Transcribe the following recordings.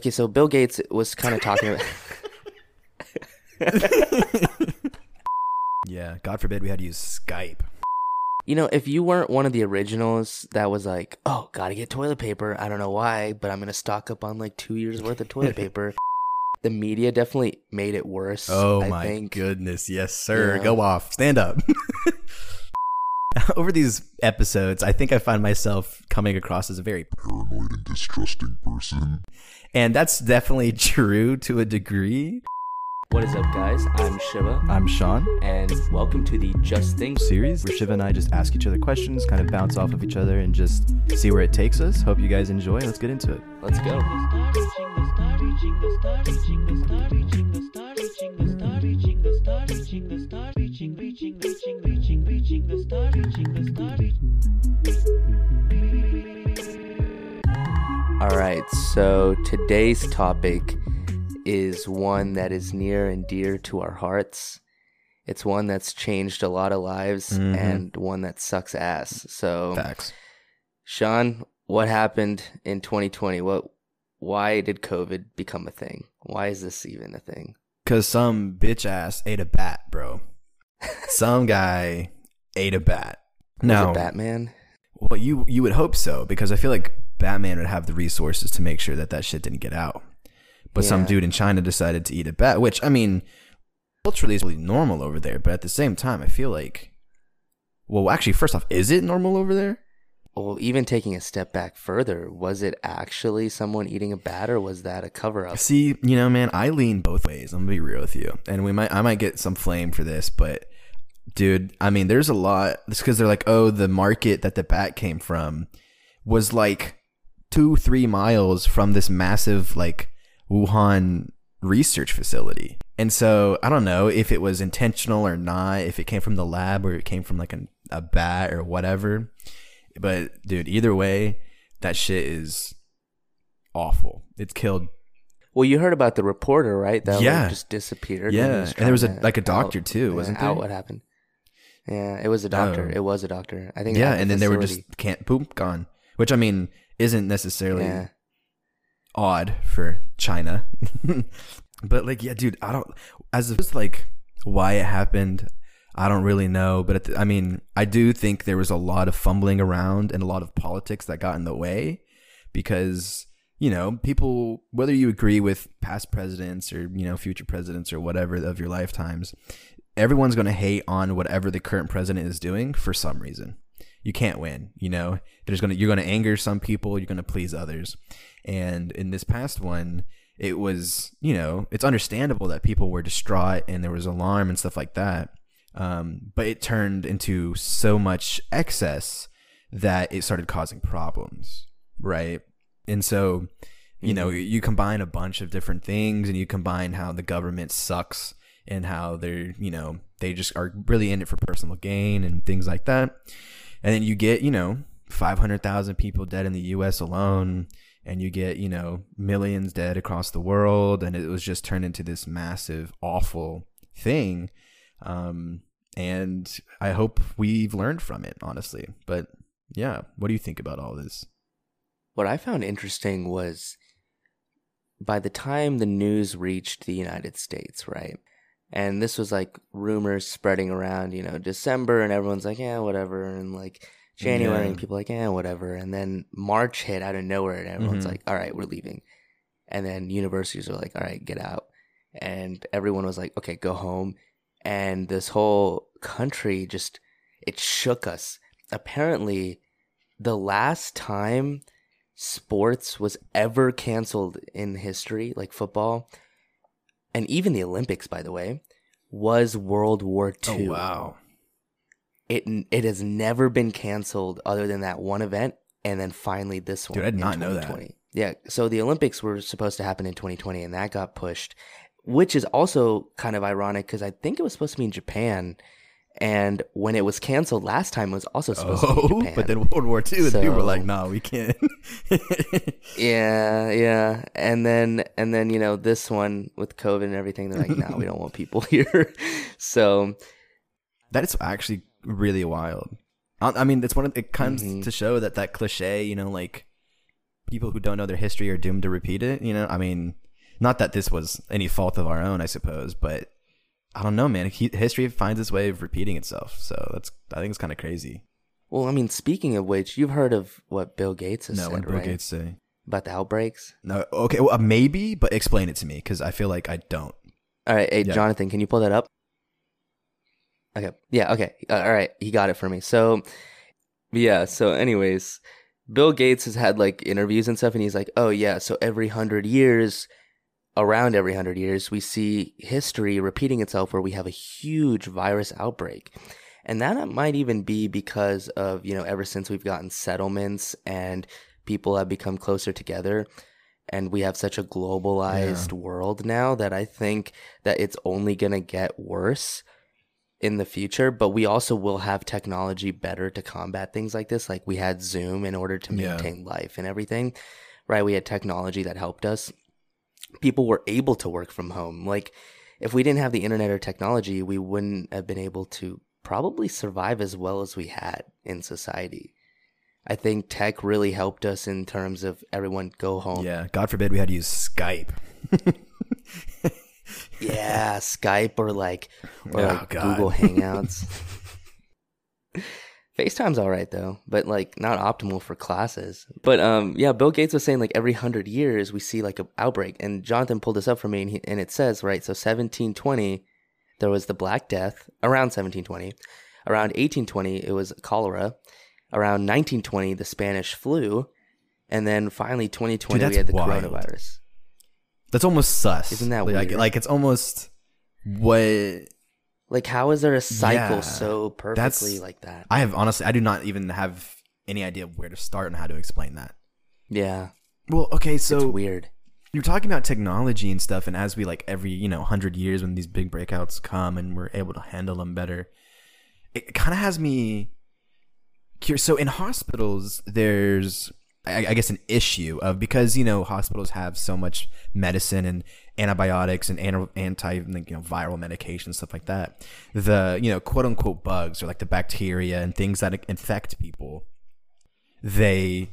Okay, so Bill Gates was kind of talking about. Yeah, God forbid we had to use Skype. You know, if you weren't one of the originals that was like, oh, gotta get toilet paper. I don't know why, but I'm gonna stock up on like two years worth of toilet paper. the media definitely made it worse. Oh I my think. goodness, yes, sir. Yeah. Go off, stand up. Over these episodes, I think I find myself coming across as a very paranoid and distrusting person. and that's definitely true to a degree. What is up, guys? I'm Shiva, I'm Sean. and welcome to the Just Think Series where Shiva and I just ask each other questions, kind of bounce off of each other, and just see where it takes us. Hope you guys enjoy. Let's get into it. Let's go. All right, so today's topic is one that is near and dear to our hearts. It's one that's changed a lot of lives Mhm. and one that sucks ass. So, Facts. Sean, what happened in 2020? What why did COVID become a thing? Why is this even a thing? Cause some bitch ass ate a bat, bro. some guy ate a bat. No, Batman? well, you you would hope so because I feel like Batman would have the resources to make sure that that shit didn't get out. But some dude in China decided to eat a bat, which I mean, culturally is really normal over there. But at the same time, I feel like, well, actually, first off, is it normal over there? Well, even taking a step back further, was it actually someone eating a bat or was that a cover up? See, you know, man, I lean both ways. I'm gonna be real with you, and we might, I might get some flame for this, but dude, I mean, there's a lot. It's because they're like, oh, the market that the bat came from was like two, three miles from this massive like Wuhan research facility, and so I don't know if it was intentional or not, if it came from the lab or it came from like a, a bat or whatever. But dude, either way, that shit is awful. It's killed Well, you heard about the reporter, right? That like, Yeah. just disappeared. Yeah, was and there was a- like a doctor, out- too, wasn't Out there? what happened? Yeah, it was a doctor. Oh. It was a doctor. I think. yeah, and then they were just can't boom gone, which I mean isn't necessarily Yeah. odd for China, but like yeah, dude, I don't as opposed to like why it happened. I don't really know, but at the, I mean, I do think there was a lot of fumbling around and a lot of politics that got in the way because you know people whether you agree with past presidents or you know future presidents or whatever of your lifetimes everyone's going to hate on whatever the current president is doing for some reason you can't win you know? There's to you're going to anger some people you're going to please others. And in this past one it was you know it's understandable that people were distraught and there was alarm and stuff like that um, but it turned into so much excess that it started causing problems right? And so you know you combine a bunch of different things and you combine how the government sucks and how they're you know they just are really in it for personal gain and things like that and then you get you know 500,000 people dead in the US alone and you get you know millions dead across the world and it was just turned into this massive awful thing um and I hope we've learned from it honestly but yeah what do you think about all this What I found interesting was by the time the news reached the United States, right? And this was like rumors spreading around, you know, December, and everyone's like, yeah, whatever. And like January, Yeah. and people like, yeah, whatever. And then March hit out of nowhere, and everyone's Mhm. like, all right, we're leaving. And then universities are like, all right, get out. And everyone was like, okay, go home. And this whole country just, it shook us. Apparently, the last time sports was ever canceled in history, like football, and even the Olympics, by the way, was World War II. oh wow It it has never been canceled other than that one event, and then finally this one. Dude, I did in not know that. Yeah, so the Olympics were supposed to happen in 2020, and that got pushed, which is also kind of ironic because I think it was supposed to be in Japan, and when it was canceled last time, it was also supposed to be in Oh, Japan. but then World War II, they were like, "No, we can't." Yeah, yeah. And then and then, you know, this one with COVID and everything, they're like, no, we don't want people here. so that is actually really wild. I I mean, it's one of it comes Mhm. to show that that cliche, you know, like people who don't know their history are doomed to repeat it. You know, I mean, not that this was any fault of our own, I suppose, but I don't know, man. History finds its way of repeating itself, so that's I think it's kind of crazy. Well, I mean, speaking of which, you've heard of what Bill Gates has said. no, said, what Bill right? Gates say? About the outbreaks. No, okay, well, uh, maybe, but explain it to me because I feel like I don't. All right, hey Yeah. Jonathan, can you pull that up? Okay. Yeah. Okay. Uh, all right. He got it for me. So, yeah. So, anyways, Bill Gates has had like interviews and stuff, and he's like, "Oh yeah, so every hundred years, around every hundred years, we see history repeating itself, where we have a huge virus outbreak." And that might even be because of, you know, ever since we've gotten settlements and people have become closer together and we have such a globalized world now that I think that it's only going to get worse in the future, but we also will have technology better to combat things like this. Like we had Zoom in order to Yeah. maintain life and everything, right? We had technology that helped us. People were able to work from home. Like if we didn't have the internet or technology, we wouldn't have been able to probably survive as well as we had in society. I think tech really helped us in terms of everyone go home. Yeah, God forbid we had to use Skype. Yeah, Skype or like or Oh, like God. Google Hangouts. FaceTime's all right though, but like not optimal for classes. But um yeah, Bill Gates was saying like every 100 years we see like an outbreak and Jonathan pulled this up for me and, he, and it says, right, so 1720 there was the Black Death around 1720. Around 1820 it was cholera. Around 1920 the Spanish flu. And then finally 2020 Dude, we had the wild. coronavirus. That's almost sus. Isn't that like, weird? Like it's almost what Like how is there a cycle Yeah, so perfectly like that? I have honestly I do not even have any idea where to start and how to explain that. Yeah, Well, okay, it's so weird. you're talking about technology and stuff and as we like every, you know, 100 years when these big breakouts come and we're able to handle them better, it kind of has me So in hospitals there's I, I guess an issue of because you know hospitals have so much medicine and antibiotics and anti you know viral medication stuff like that. The you know quote unquote bugs or like the bacteria and things that infect people, they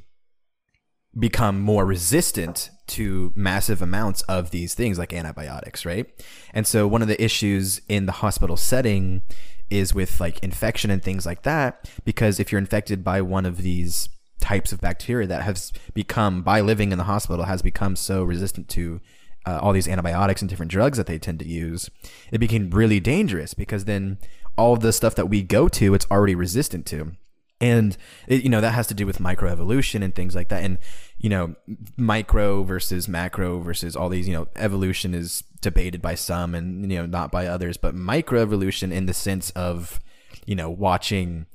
become more resistant to massive amounts of these things like antibiotics, right? And so one of the issues in the hospital setting is with like infection and things like that because if you're infected by one of these types of bacteria that has become by living in the hospital has become so resistant to uh, all these antibiotics and different drugs that they tend to use it became really dangerous because then all the stuff that we go to it's already resistant to. And it, you know that has to do with microevolution and things like that. And you know micro versus macro versus all these you know evolution is debated by some and you know not by others but microevolution in the sense of you know watching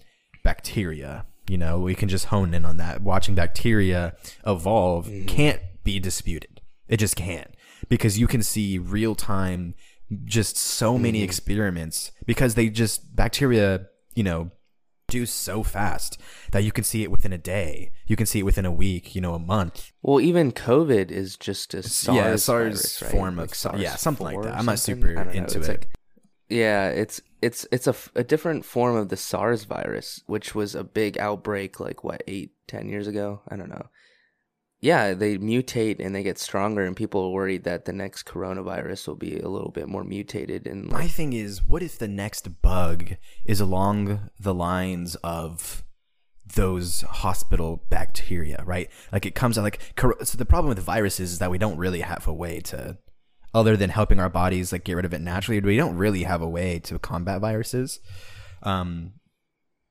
bacteria you know we can just hone in on that. Watching bacteria evolve mm-hmm. can't be disputed. It just can't because you can see real time just so many mm-hmm. experiments because they just bacteria you know do so fast that you can see it within a day you can see it within a week you know a month Well, even COVID is just a SARS, yeah SARS virus, right? form Like of SARS yeah something like 4 that I'm not something? super I don't know. into it like- yeah, it's it's it's a, f- a different form of the SARS virus, which was a big outbreak like what eight ten years ago. I don't know. Yeah, they mutate and they get stronger, and people are worried that the next coronavirus will be a little bit more mutated and My thing is, what if the next bug is along the lines of those hospital bacteria, right? Like it comes out like so. The problem with viruses is that we don't really have a way to, other than helping our bodies like get rid of it naturally. We don't really have a way to combat viruses. Um,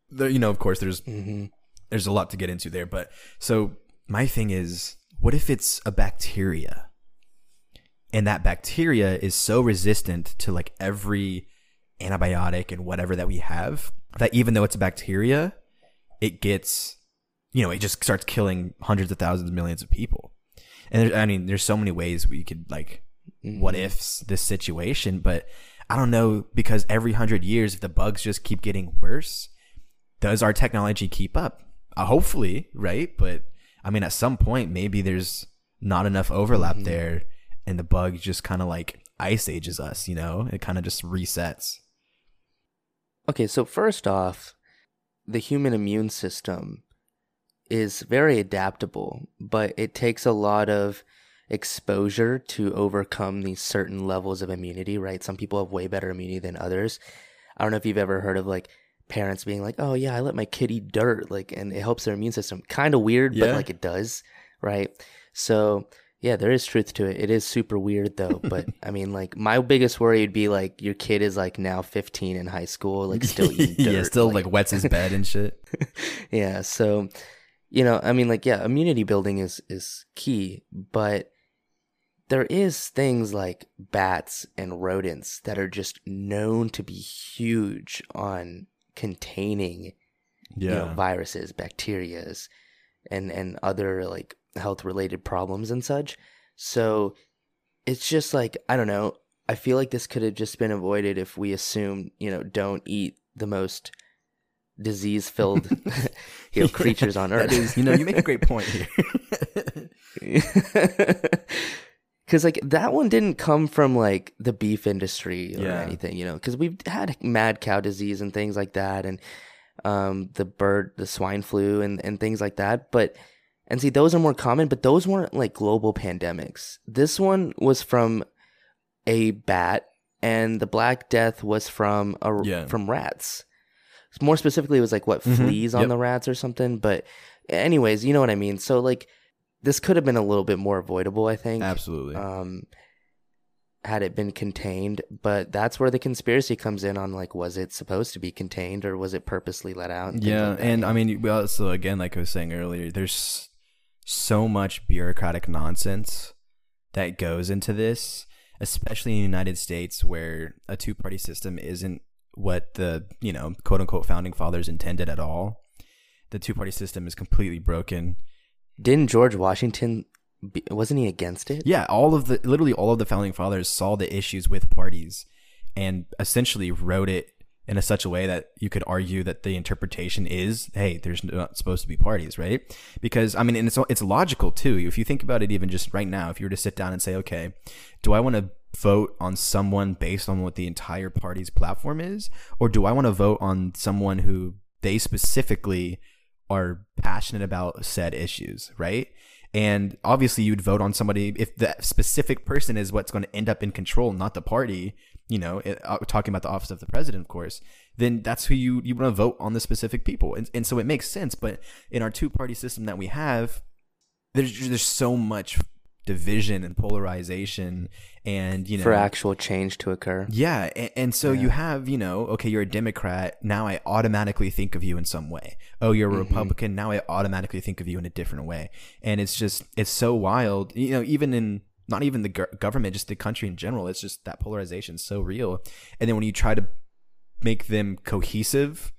there, you know, of course, there's Mhm. there's a lot to get into there, but so my thing is, what if it's a bacteria? and that bacteria is so resistant to like every antibiotic and whatever that we have that even though it's a bacteria it gets you know it just starts killing hundreds of thousands millions of people and there's, i mean there's so many ways we could like what Mhm. ifs this situation but i don't know because every hundred years if the bugs just keep getting worse does our technology keep up uh, hopefully right but i mean at some point maybe there's not enough overlap Mhm. there and the bug just kind of like ice ages us you know it kind of just resets Okay, so first off, the human immune system is very adaptable, but it takes a lot of exposure to overcome these certain levels of immunity, right? Some people have way better immunity than others. I don't know if you've ever heard of like parents being like, "Oh yeah, I let my kid eat dirt," like, and it helps their immune system. Kind of weird, but like it does, right? So yeah, there is truth to it. It is super weird though, but I mean, like my biggest worry would be like your kid is like now 15 in high school, like still eating dirt, yeah, still like, wets his bed and shit. yeah so you know i mean like yeah immunity building is is key but there is things like bats and rodents that are just known to be huge on containing you know, Yeah. viruses bacterias and and other like health related problems and such so it's just like i don't know i feel like this could have just been avoided if we assume you know don't eat the most disease filled you know creatures on earth is, you know, you make a great point here. Because like that one didn't come from like the beef industry or Yeah. anything you know because we've had mad cow disease and things like that and um the bird the swine flu and and things like that but and see those are more common but those weren't like global pandemics this one was from a bat and the black death was from a Yeah. from rats more specifically it was like what Mhm. fleas on Yep. the rats or something but anyways you know what i mean so like this could have been a little bit more avoidable i think Absolutely. um had it been contained but that's where the conspiracy comes in on like was it supposed to be contained or was it purposely let out things yeah, like and I mean, we also again, like I was saying earlier, there's so much bureaucratic nonsense that goes into this, especially in the United States, where a two-party system isn't what the you know quote unquote founding fathers intended at all. The two-party system is completely broken. Didn't george washington be, wasn't he against it Yeah, all of the literally all of the founding fathers saw the issues with parties and essentially wrote it in a such a way that you could argue that the interpretation is, hey, there's not supposed to be parties, right? Because I mean, and it's it's logical too. If you think about it, even just right now, if you were to sit down and say, okay, do I want to vote on someone based on what the entire party's platform is, or do I want to vote on someone who they specifically are passionate about said issues, right? And obviously, you'd vote on somebody if the specific person is what's going to end up in control, not the party. You know, it, uh, talking about the office of the president, of course. Then that's who you you want to vote on the specific people, and and so it makes sense. But in our two party system that we have, there's there's so much division and polarization, and you know, for actual change to occur yeah, and, and so you have, you know, okay, you're a Democrat. Now I automatically think of you in some way. Oh, you're a Mm-hmm. Republican. Now I automatically think of you in a different way. And it's just, it's so wild. You know, even in not even the go- government, just the country in general. It's just that polarization is so real. And then when you try to make them cohesive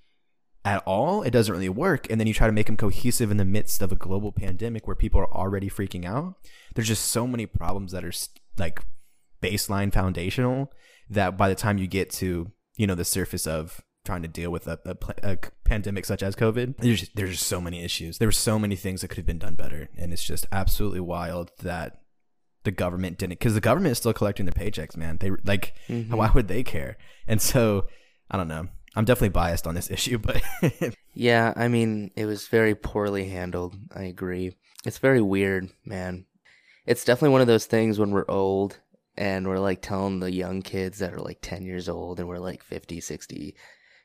at all, it doesn't really work. And then you try to make them cohesive in the midst of a global pandemic where people are already freaking out. There's just so many problems that are like baseline foundational that by the time you get to you know the surface of trying to deal with a, a, a pandemic such as covid there's just, there's just so many issues there were so many things that could have been done better and it's just absolutely wild that the government didn't because the government is still collecting their paychecks man they like Mm-hmm. why would they care and so i don't know i'm definitely biased on this issue but Yeah, I mean, it was very poorly handled. I agree. It's very weird, man. It's definitely one of those things when we're old and we're like telling the young kids that are like 10 years old and we're like 50, 60,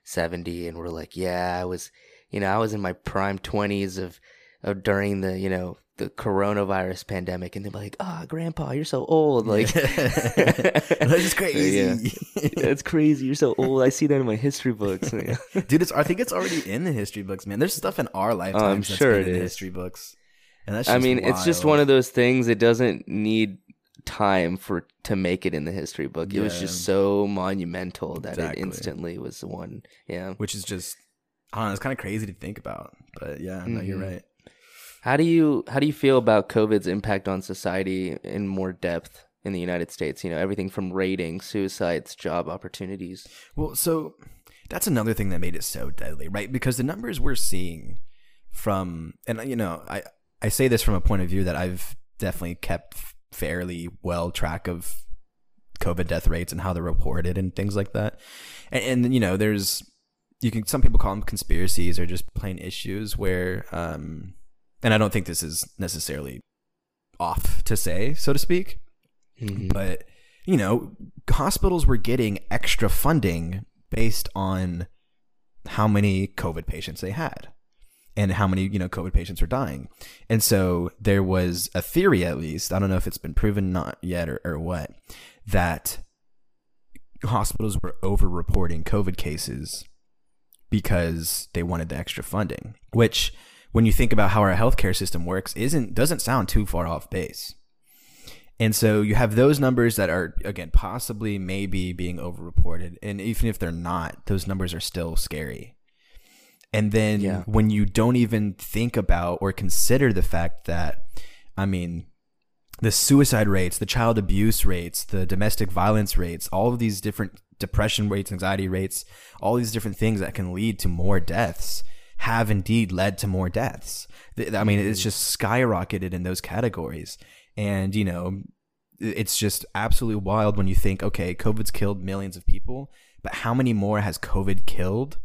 70 and we're like, "Yeah, I was, you know, I was in my prime 20s of of during the, you know, the coronavirus pandemic." And they're like, "Ah, grandpa, you're so old." Like This is crazy. Yeah. That's crazy. You're so old. I see that in my history books. Dude it's i think it's already in the history books man there's stuff in our lifetimes that's sure been it in the history books and that's I mean, it's just one of those things. It doesn't need time for to make it in the history book. It was just so monumental that Exactly. it instantly was the one. Yeah. which is just I don't know, it's kind of crazy to think about. But yeah, no, you're Mhm. right. How do you how do you feel about COVID's impact on society in more depth in the United States? You know, everything from ratings, suicides, job opportunities. Well, so that's another thing that made it so deadly, right? Because the numbers we're seeing from and you know, I I say this from a point of view that I've definitely kept fairly well track of COVID death rates and how they're reported and things like that. And, and you know, there's you can some people call them conspiracies or just plain issues where um and I don't think this is necessarily off to say, so to speak, Mhm. but you know, hospitals were getting extra funding based on how many COVID patients they had and how many, you know, COVID patients were dying. And so there was a theory, at least, I don't know if it's been proven not yet or, or what, that hospitals were over reporting COVID cases because they wanted the extra funding, which when you think about how our healthcare system works isn't doesn't sound too far off base. And so you have those numbers that are again possibly maybe being overreported and even if they're not, those numbers are still scary. And then Yeah. when you don't even think about or consider the fact that I mean the suicide rates, the child abuse rates, the domestic violence rates, all of these different depression rates, anxiety rates, all these different things that can lead to more deaths have indeed led to more deaths. I mean, it's just skyrocketed in those categories. And, you know, it's just absolutely wild when you think, okay, COVID's killed millions of people, but how many more has COVID killed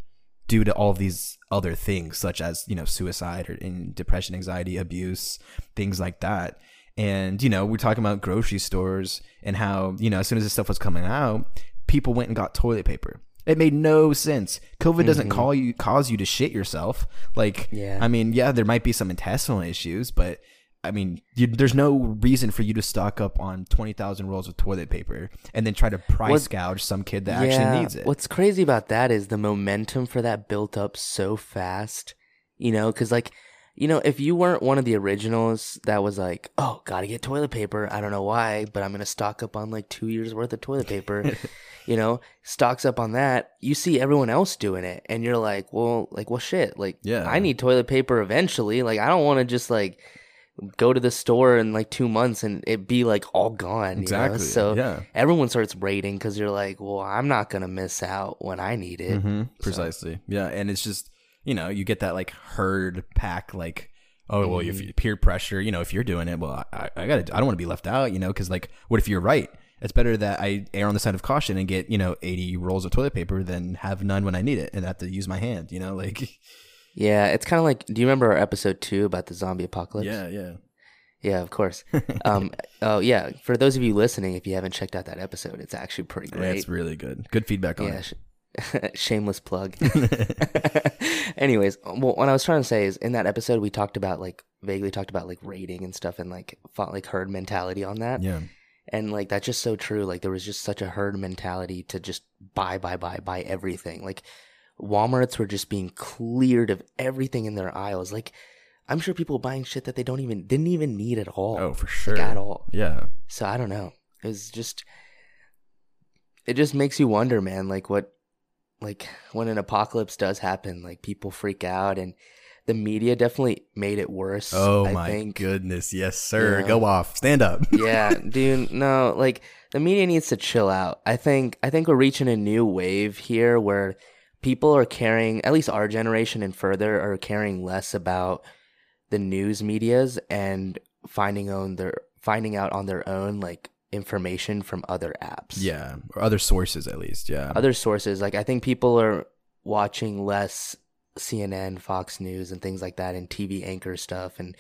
due to all these other things, such as, you know, suicide or in depression, anxiety, abuse, things like that. And, you know, we're talking about grocery stores and how, you know, as soon as this stuff was coming out, people went and got toilet paper. It made no sense. COVID doesn't mm-hmm. call you cause you to shit yourself. Like, Yeah. I mean, yeah, there might be some intestinal issues, but I mean, you, there's no reason for you to stock up on twenty thousand rolls of toilet paper and then try to price What- gouge some kid that actually needs it. What's crazy about that is the momentum for that built up so fast, you know, because like, you know, if you weren't one of the originals that was like, oh, gotta get toilet paper. I don't know why, but I'm gonna stock up on like two years worth of toilet paper. you know, stocks up on that. You see everyone else doing it, and you're like, well, like, well, shit, like, Yeah. I need toilet paper eventually. Like, I don't want to just like go to the store in like two months and it be like all gone. you know? Exactly, So yeah. everyone starts rating because you're like, well, I'm not gonna miss out when I need it. hmm Precisely. Yeah, and it's just you know you get that like herd pack like oh well if you, peer pressure you know if you're doing it well I, I gotta I don't want to be left out you know because like what if you're right it's better that I err on the side of caution and get you know 80 rolls of toilet paper than have none when I need it and have to use my hand you know like Yeah, it's kind of like. Do you remember our episode two about the zombie apocalypse? yeah yeah yeah, of course. um, oh yeah, for those of you listening, if you haven't checked out that episode, it's actually pretty Yeah, great. it's really good good feedback on Yeah, it shameless plug. Anyways, well, what I was trying to say is in that episode we talked about like vaguely talked about like rating and stuff and like fought like herd mentality on that. yeah And like that's just so true. Like there was just such a herd mentality to just buy, buy, buy, buy everything. Like Walmarts were just being cleared of everything in their aisles. Like I'm sure people buying shit that they don't even didn't even need at all. oh for Like, sure at all. yeah So I don't know. It's just it just makes you wonder, man, like what like when an apocalypse does happen, like people freak out and the media definitely made it worse. oh I my think. goodness yes sir Yeah. go off stand up yeah, dude, no, like the media needs to chill out. I think I think we're reaching a new wave here where people are caring, at least our generation and further, are caring less about the news medias and finding on their finding out on their own like information from other apps. yeah or other sources at least yeah Other sources. Like I think people are watching less CNN, Fox News and things like that and TV anchor stuff and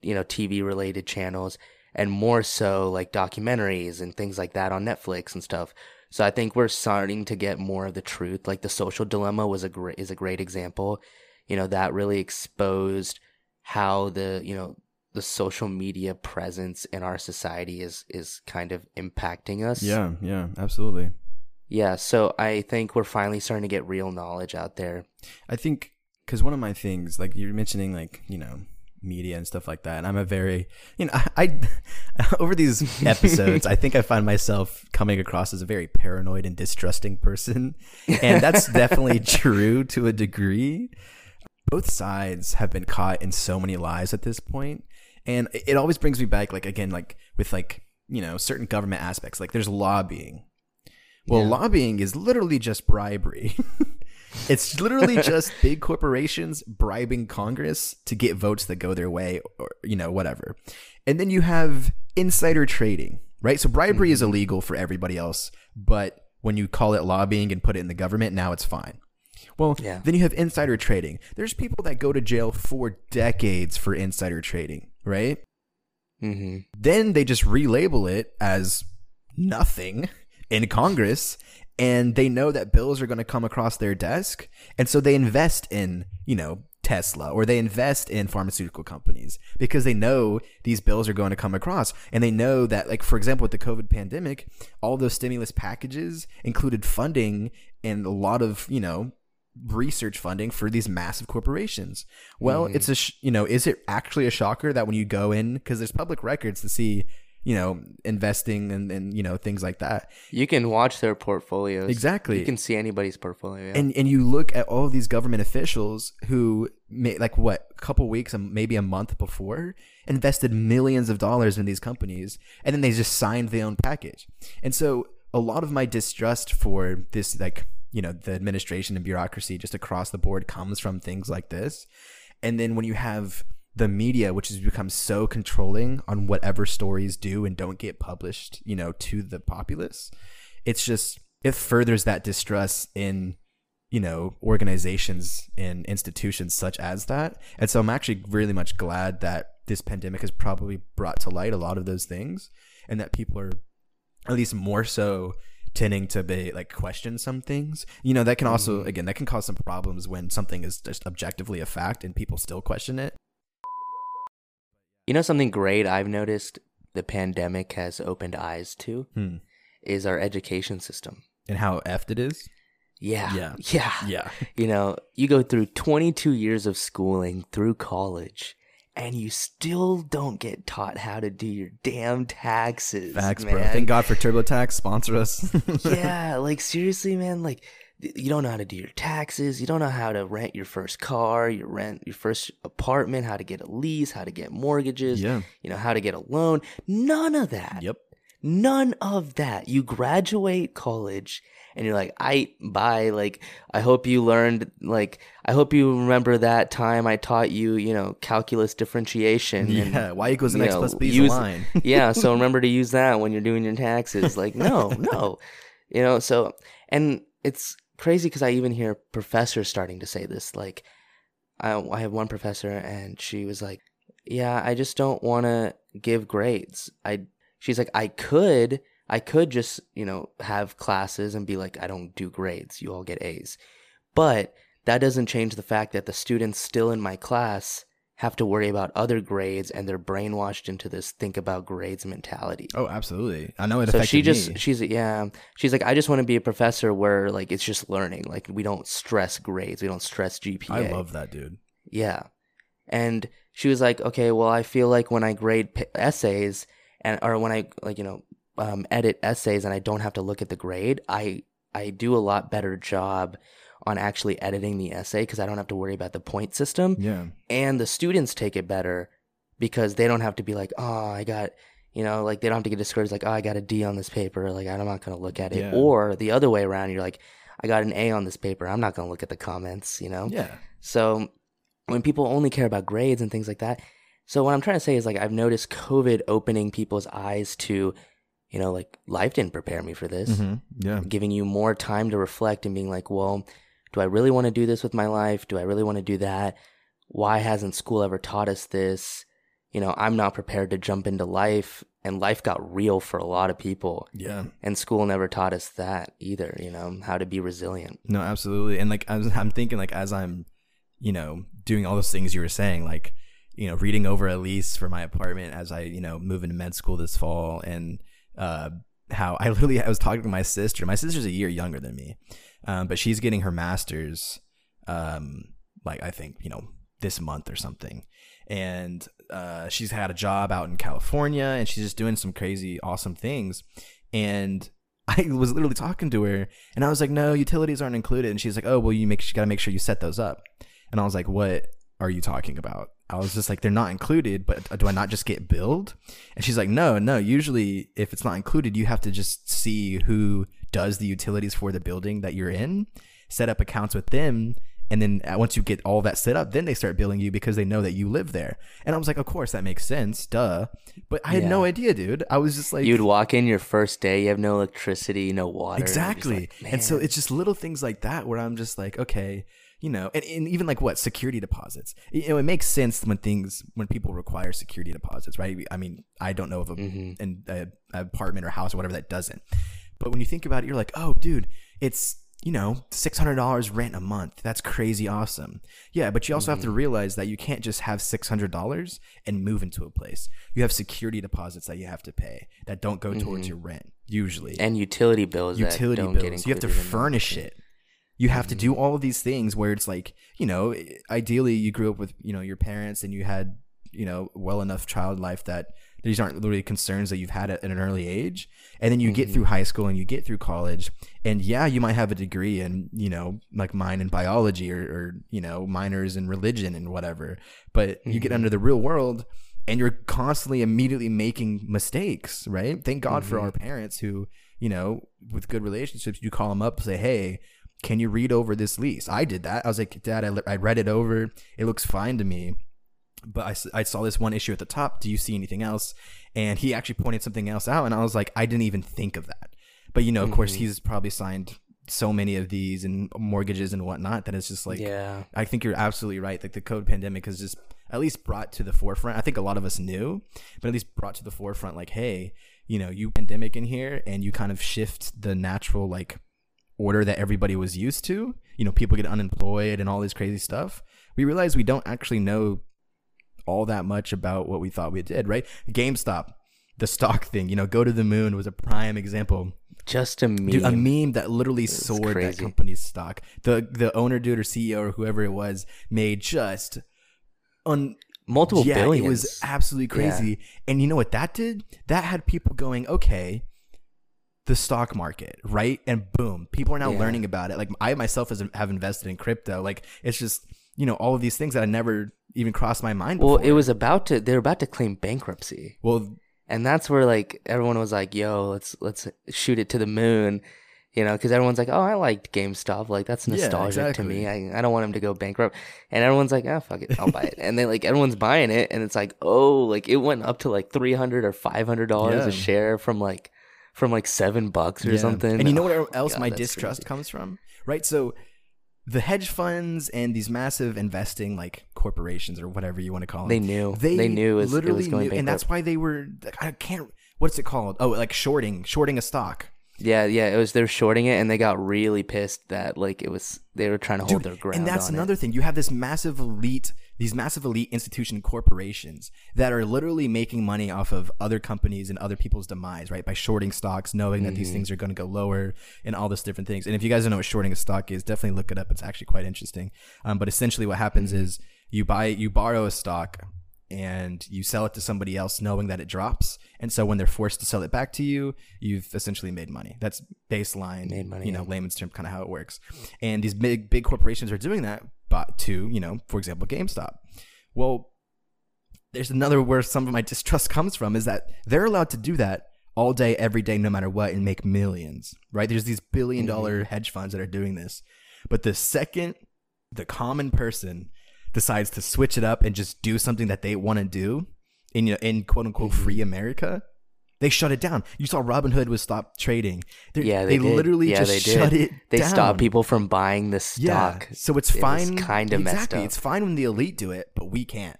you know, TV related channels and more so like documentaries and things like that on Netflix and stuff. So I think we're starting to get more of the truth. Like the social dilemma was a great is a great example. You know, that really exposed how the, you know, the social media presence in our society is is kind of impacting us. yeah yeah absolutely Yeah, so I think we're finally starting to get real knowledge out there. I think because one of my things, like you're mentioning, like you know, media and stuff like that, and I'm a very, you know, I, I over these episodes, I think I find myself coming across as a very paranoid and distrusting person, and that's definitely true to a degree. Both sides have been caught in so many lies at this point, and it always brings me back, like again, like with like you know certain government aspects, like there's lobbying. Well, Yeah. lobbying is literally just bribery. it's literally just big corporations bribing Congress to get votes that go their way or you know whatever. And then you have insider trading, right? So bribery is mm-hmm. illegal for everybody else, but when you call it lobbying and put it in the government, now it's fine. Well, Yeah. then you have insider trading. There's people that go to jail for decades for insider trading, right? Mm-hmm. Then they just relabel it as nothing in Congress and they know that bills are going to come across their desk and so they invest in, you know, Tesla or they invest in pharmaceutical companies because they know these bills are going to come across and they know that like for example with the COVID pandemic, all those stimulus packages included funding and a lot of, you know, research funding for these massive corporations. Well, it's mm. a sh- you know, is it actually a shocker that when you go in because there's public records to see, you know, investing and and you know things like that. You can watch their portfolios. Exactly. You can see anybody's portfolio. And and you look at all of these government officials who may, like what a couple weeks and maybe a month before invested millions of dollars in these companies and then they just signed their own package. And so a lot of my distrust for this like you know the administration and bureaucracy just across the board comes from things like this. And then when you have the media, which has become so controlling on whatever stories do and don't get published, you know, to the populace, it's just it furthers that distrust in you know organizations and institutions such as that and so i'm actually really much glad that this pandemic has probably brought to light a lot of those things and that people are at least more so tending to be like question some things you know that can also again that can cause some problems when something is just objectively a fact and people still question it you know something great I've noticed the pandemic has opened eyes to hmm. is our education system. and how effed it is Yeah. Yeah. Yeah. yeah You know, you go through 22 years of schooling through college and you still don't get taught how to do your damn taxes. facts man. bro thank god for turbotax sponsor us yeah, like seriously, man, like you don't know how to do your taxes, you don't know how to rent your first car, your rent your first apartment, how to get a lease, how to get mortgages, yeah you know, how to get a loan. None of that. yep None of that. You graduate college and you're like, I bye. Like, I hope you learned. Like, I hope you remember that time I taught you, you know, calculus differentiation. and, yeah y equals an x know, plus b use- line yeah. So remember to use that when you're doing your taxes. Like, no, no, you know. So, and it's crazy because I even hear professors starting to say this. Like, I I have one professor and she was like, "Yeah, I just don't want to give grades. I." She's like, "I could." I could just, you know, have classes and be like, I don't do grades. You all get A's. But that doesn't change the fact that the students still in my class have to worry about other grades and they're brainwashed into this think about grades mentality. oh absolutely i know it so affected she just me. she's yeah she's like I just want to be a professor where like it's just learning like we don't stress grades we don't stress GPA i love that dude yeah. And she was like, okay, well, I feel like when I grade p- essays and or when I like you know um, edit essays and I don't have to look at the grade, I I do a lot better job on actually editing the essay because I don't have to worry about the point system, yeah and the students take it better because they don't have to be like, oh, I got. You know, like they don't have to get discouraged, like, oh, I got a D on this paper. Like, I'm not going to look at it. Yeah. Or the other way around, you're like, I got an A on this paper. I'm not going to look at the comments, you know? yeah So when people only care about grades and things like that, so what I'm trying to say is like I've noticed COVID opening people's eyes to, you know, like life didn't prepare me for this, hmm yeah giving you more time to reflect and being like, well, do I really want to do this with my life? Do I really want to do that? Why hasn't school ever taught us this? You know, I'm not prepared to jump into life, and life got real for a lot of people, yeah and school never taught us that either. You know, how to be resilient. No, absolutely. And like was, I'm thinking like as I'm, you know, doing all those things you were saying, like, you know, reading over a lease for my apartment as I, you know, move into med school this fall and uh how I literally I was talking to my sister. My sister's a year younger than me. Um, but she's getting her masters um like I think, you know, this month or something. And uh she's had a job out in California and she's just doing some crazy awesome things. And I was literally talking to her and I was like, no, utilities aren't included. And she's like, oh, well, you make, you got to make sure you set those up. And I was like, what are you talking about? I was just like, they're not included, but do I not just get billed? And she's like, no, no. Usually, if it's not included, you have to just see who does the utilities for the building that you're in, set up accounts with them, And then uh, once you get all that set up, then they start billing you because they know that you live there. And I was like, of course that makes sense, duh. But I had no idea, dude. I was just like, You'd walk in your first day, you have no electricity, no water. exactly. like, and so it's just little things like that where I'm just like, okay, you know, and, and even like what security deposits. You know, it makes sense when things when people require security deposits, right? I mean, I don't know of a, Mhm. an a, a apartment or house or whatever that doesn't. But when you think about it, you're like, oh, dude, it's you know six hundred dollars rent a month. That's crazy awesome. Yeah, but you also have to Mm-hmm. realize that you can't just have six hundred dollars and move into a place. You have security deposits that you have to pay that don't go towards your rent usually Mm-hmm. and utility bills. utility that don't Get bills. You have to included in that. furnish it. You have to do all of these things where it's like, you know, ideally you grew up with, you know, your parents and you had, you know, well enough child life that these aren't really concerns that you've had at an early age. And then you get mm-hmm. through high school and you get through college. And yeah, you might have a degree in, you know, like mine in biology or, or you know, minors in religion and whatever. But you get mm-hmm. under the real world and you're constantly immediately making mistakes, right? Thank God for mm-hmm. our parents who, you know, with good relationships, you call them up say, hey, can you read over this lease? I did that. I was like, Dad, I, I read it over. It looks fine to me. But I, I saw this one issue at the top. Do you see anything else? And he actually pointed something else out. And I was like, I didn't even think of that. But, you know, of course, mm-hmm. he's probably signed so many of these and mortgages and whatnot that it's just like, yeah. I think you're absolutely right. Like the code pandemic has just at least brought to the forefront. I think a lot of us knew, but at least brought to the forefront, like, hey, you know, you pandemic in here, and you kind of shift the natural like order that everybody was used to. You know, people get unemployed and all this crazy stuff. We realize we don't actually know all that much about what we thought we did. Right? GameStop, the stock thing. You know, go to the moon was a prime example. Just a meme. Dude, a meme that literally soared that company's stock. The the owner dude or CEO or whoever it was made just un Multiple yeah, billions. it was absolutely crazy. And you know what that did? That had people going, okay, the stock market, right? And boom, people are now Yeah. learning about it. Like I myself has, have invested in crypto. Like it's just you know all of these things that I never even crossed my mind. well, it was about to. they're about to claim bankruptcy, well, and that's where like everyone was like, "Yo, let's let's shoot it to the moon," you know, because everyone's like, "Oh, I liked GameStop. Like that's Yeah, nostalgic to me. I, I don't want him to go bankrupt." And everyone's like, "Oh, fuck it, I'll buy it." and then like everyone's buying it, and it's like, oh, like it went up to like three hundred or five hundred dollars Yeah. a share from like from like seven bucks or Yeah. something. And you know Oh what else God, my distrust crazy. comes from? Right? So the hedge funds and these massive investing like corporations or whatever you want to call them. They knew. They knew it was- it was going and that's why they were like, I can't what's it called? Oh, like shorting, shorting a stock. Yeah, yeah, it was they were shorting it, and they got really pissed that like it was they were trying to hold their ground. and that's on it. another thing. You have this massive elite, these massive elite institution corporations that are literally making money off of other companies and other people's demise, right? By shorting stocks, knowing that these Mm-hmm. things are going to go lower and all this different things. And if you guys don't know what shorting a stock is, definitely look it up. It's actually quite interesting. Um, but essentially, what happens Mm-hmm. is you buy, you borrow a stock. And you sell it to somebody else knowing that it drops. And so when they're forced to sell it back to you, you've essentially made money. That's baseline, Made money, you know, yeah. layman's term kind of how it works. And these big big corporations are doing that but to, you know, for example, GameStop. Well, there's another where some of my distrust comes from is that they're allowed to do that all day every day no matter what and make millions, right? There's these billion dollar mm-hmm. hedge funds that are doing this. But the second the common person decides to switch it up and just do something that they want to do in you know, in quote unquote free America, they shut it down. You saw Robinhood was stopped trading. They're- Yeah, they, did. literally yeah, just they did. shut it They down. stopped people from buying the stock. Yeah, so it's It fine. kinda messed exactly. up. It's fine when the elite do it, but we can't.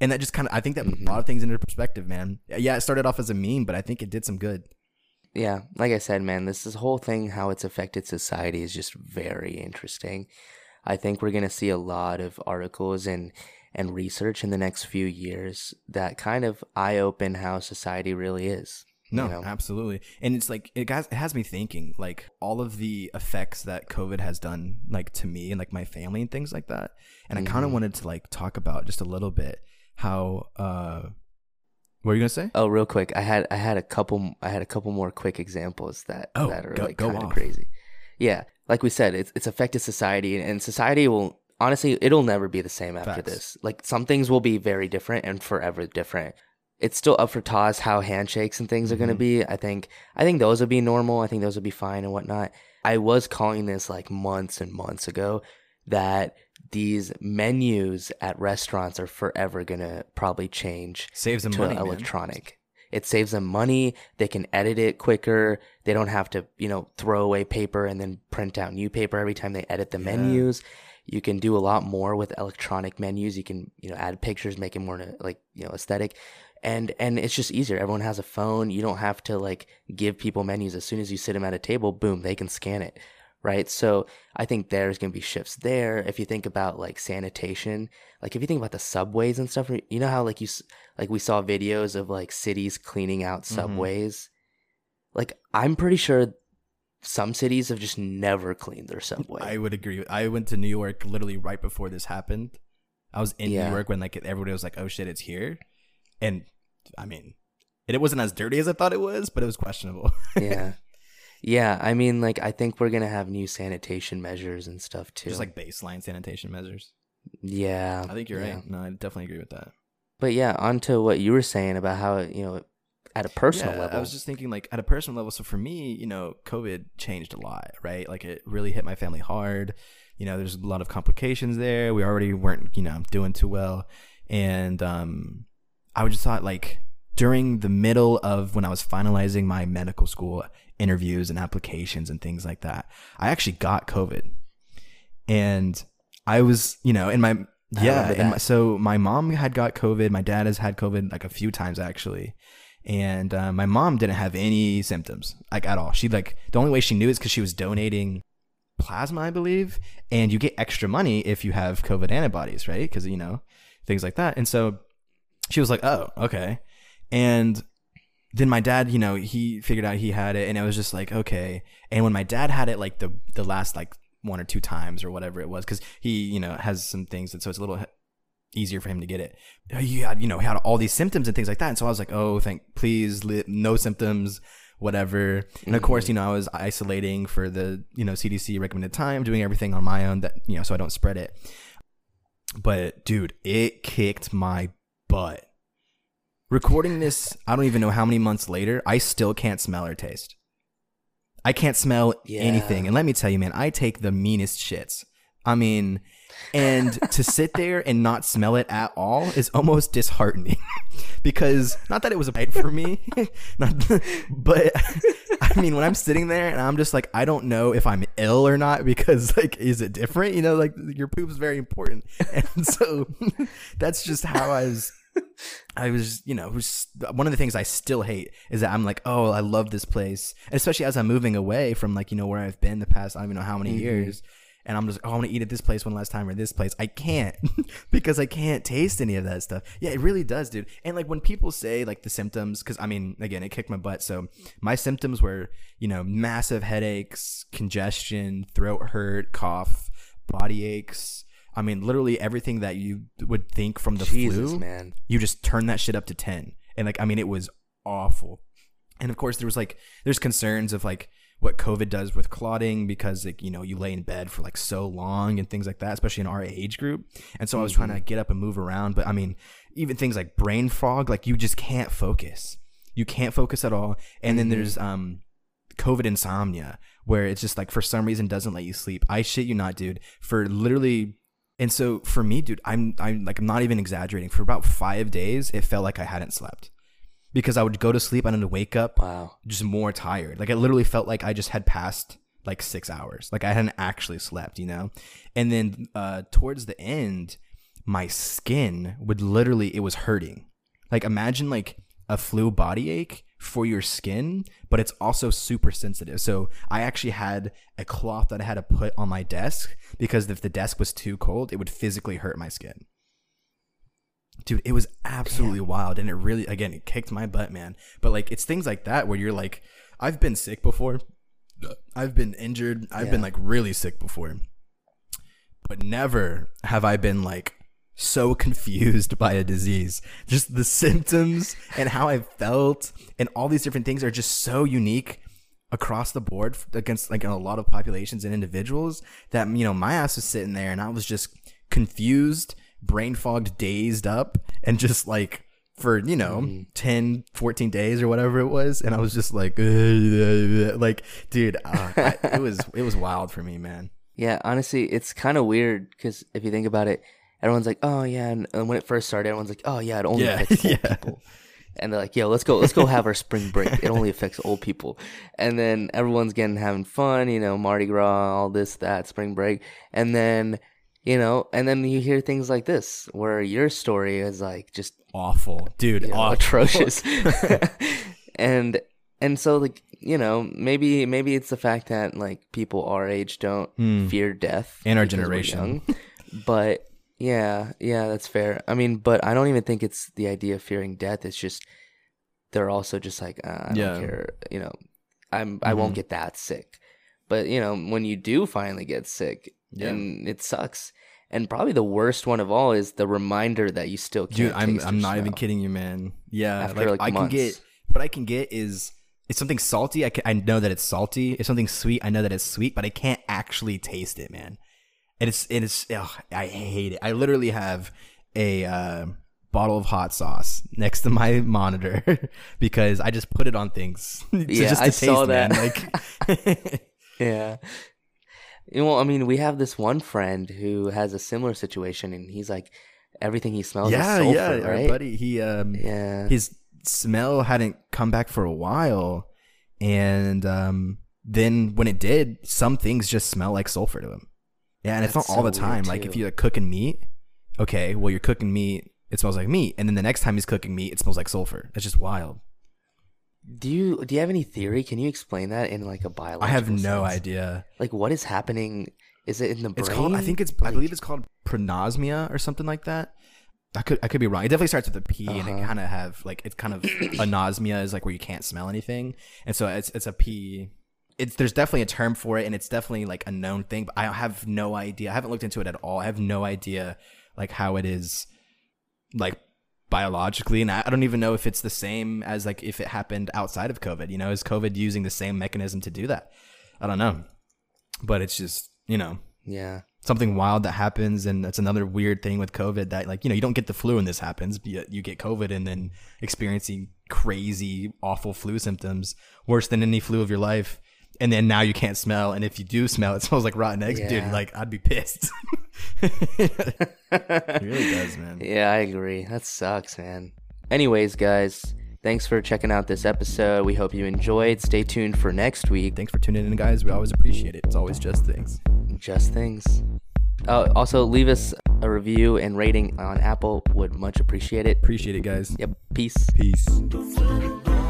And that just kind of, I think that Mm-hmm. a lot of things into perspective, man. Yeah, it started off as a meme, but I think it did some good. Yeah, like I said, man, this, this whole thing, how it's affected society, is just very interesting. I think we're gonna see a lot of articles and and research in the next few years that kind of eye open how society really is. No, you know? absolutely. And it's like it has, it has me thinking like all of the effects that COVID has done like to me and like my family and things like that. And I kind Mm-hmm. of wanted to like talk about just a little bit how uh what are you going to say? Oh, real quick, I had I had a couple I had a couple more quick examples that Oh, that are go- like go kind of crazy. Yeah, like we said, it's it's affected society, and society will honestly it'll never be the same after Facts. this. Like some things will be very different and forever different. It's still up for toss how handshakes and things are going to Mm-hmm. be. I think I think those will be normal. I think those will be fine and whatnot. I was calling this like months and months ago that these menus at restaurants are forever gonna probably change Saves them to money, man. It saves them money. They can edit it quicker. They don't have to, you know, throw away paper and then print out new paper every time they edit the Yeah. menus. You can do a lot more with electronic menus. You can, you know, add pictures, make it more like, you know, aesthetic. And and it's just easier. Everyone has a phone. You don't have to like give people menus. As soon as you sit them at a table, boom, they can scan it. Right. So I think there's going to be shifts there. If you think about like sanitation, like if you think about the subways and stuff, you know how like you like we saw videos of like cities cleaning out Mhm. subways. Like I'm pretty sure some cities have just never cleaned their subway. I would agree. I went to New York literally right before this happened. I was in Yeah. New York when like everybody was like, "Oh shit, it's here," and I mean, it wasn't as dirty as I thought it was, but it was questionable. yeah. Yeah, I mean like I think we're going to have new sanitation measures and stuff too. Just like baseline sanitation measures. yeah. I think you're yeah. right. No, I definitely agree with that. But yeah, onto what you were saying about how, you know, at a personal Yeah, level. I was just thinking like at a personal level. So for me, you know, COVID changed a lot, right? Like it really hit my family hard. You know, there's a lot of complications there. We already weren't, you know, doing too well, and um, I would just thought like during the middle of when I was finalizing my medical school interviews and applications and things like that, I actually got COVID, and I was, you know, in my I yeah, my, so my mom had got COVID. My dad has had COVID like a few times actually. And uh, my mom didn't have any symptoms like at all. She like the only way she knew is because she was donating plasma i believe. And you get extra money if you have covid antibodies right? Because you know things like that. And so she was like oh okay. And then my dad you know he figured out he had it and it was just like okay and when my dad had it like the the last like one or two times or whatever it was because he you know has some things and so it's a little easier for him to get it. He had, you know, he had all these symptoms and things like that. And so I was like, oh, thank, please, li- no symptoms, whatever. And of course, mm. you know, I was isolating for the, you know, CDC recommended time, doing everything on my own that, you know, so I don't spread it. But dude, it kicked my butt. Recording this, I don't even know how many months later, I still can't smell or taste. I can't smell Yeah. anything. And let me tell you, man, I take the meanest shits. I mean, and to sit there and not smell it at all is almost disheartening because not that it was a bite for me, not, but I mean, when I'm sitting there and I'm just like, I don't know if I'm ill or not because, like, is it different? You know, like your poop is very important. And so that's just how I was. I was, you know, was one of the things I still hate is that I'm like, oh, I love this place, and especially as I'm moving away from like, you know, where I've been the past, I don't even know how many Mhm. years, and I'm just, oh, I want to eat at this place one last time or this place. I can't because I can't taste any of that stuff. Yeah, it really does, dude. And like when people say like the symptoms, because I mean, again, it kicked my butt. So my symptoms were, you know, massive headaches, congestion, throat hurt, cough, body aches. I mean, literally everything that you would think from the Jesus, flu man. you just turn that shit up to 10 and like i mean it was awful. And of course there was like there's concerns of like what covid does with clotting because like you know you lay in bed for like so long and things like that especially in our age group. And so i was trying to get up and move around. But i mean even things like brain fog like you just can't focus. You can't focus at all. And then Mhm. there's um covid insomnia where it's just like for some reason doesn't let you sleep. I shit you not dude. For literally and so for me, dude, I'm I'm like I'm not even exaggerating. For about five days, it felt like I hadn't slept because I would go to sleep and then wake up Wow. just more tired. Like it literally felt like I just had passed like six hours. Like I hadn't actually slept, you know. And then uh, towards the end, my skin would literally it was hurting. Like imagine like a flu body ache for your skin, but it's also super sensitive. So I actually had a cloth that I had to put on my desk because if the desk was too cold, it would physically hurt my skin. Dude, it was absolutely wild and it really again it kicked my butt, man. But like it's things like that where you're like I've been sick before. I've been injured. I've been like really sick before. But never have I been like so confused by a disease. Just the symptoms and how I felt and all these different things are just so unique across the board against like a lot of populations and individuals that you know my ass was sitting there and I was just confused, brain fogged, dazed up and just like for you know Mhm. 10 14 days or whatever it was and I was just like like dude uh, I, it was it was wild for me man Yeah, honestly, it's kind of weird because if you think about it, everyone's like, "Oh yeah," and, and when it first started, everyone's like, "Oh yeah, it only Yeah, affects old yeah. people," and they're like, "Yo, let's go, let's go have our spring break. It only affects old people," and then everyone's getting having fun, you know, Mardi Gras, all this, that, spring break, and then you know, and then you hear things like this where your story is like just Awful, dude. you know, awful. atrocious. and and so like you know maybe maybe it's the fact that like people our age don't Hmm. fear death In our generation. but yeah yeah that's fair i mean but i don't even think it's the idea of fearing death it's just they're also just like uh, i Yeah. don't care you know i'm i won't Mhm. get that sick but you know when you do finally get sick Yeah. and it sucks and probably the worst one of all is the reminder that you still can't Dude, I'm I'm not even kidding you, man. Yeah, After, like, like, I can months. get what I can get is it's something salty. I can, I know that it's salty. If something sweet, I know that it's sweet, but I can't actually taste it, man. And it's it is ugh, I hate it. I literally have a uh, bottle of hot sauce next to my monitor because I just put it on things. to, Yeah, just to I taste, saw man. that. Like Yeah. You know, I mean, we have this one friend who has a similar situation, and he's like, everything he smells yeah, is sulfur, yeah, our right? buddy. He um Yeah. his smell hadn't come back for a while and um then when it did some things just smell like sulfur to him yeah and it's not all the so time like if you're cooking meat okay well you're cooking meat it smells like meat and then the next time he's cooking meat it smells like sulfur that's just wild Do you do you have any theory? Can you explain that in like a biological? i have no sense? idea Like, what is happening? Is it in the brain? it's called i think it's i believe it's called pronosmia or something like that I could I could be wrong. It definitely starts with a P, and it Uh-huh. kind of have like it's kind of anosmia is like where you can't smell anything, and so it's it's a P. It's there's definitely a term for it, and it's definitely like a known thing. But I have no idea. I haven't looked into it at all. I have no idea like how it is like biologically, and I, I don't even know if it's the same as like if it happened outside of COVID. You know, is COVID using the same mechanism to do that? I don't know, but it's just you know Yeah. something wild that happens and that's another weird thing with covid that like you know you don't get the flu when this happens but you get covid and then experiencing crazy awful flu symptoms worse than any flu of your life and then now you can't smell and if you do smell it smells like rotten eggs dude like i'd be pissed it really does man Yeah, I agree. That sucks, man. Anyways, guys, thanks for checking out this episode. We hope you enjoyed. Stay tuned for next week. thanks for tuning in guys we always appreciate it it's always just things Just things. Uh, also, leave us a review and rating on Apple. Would much appreciate it. appreciate it guys Yep. Peace. peace Flying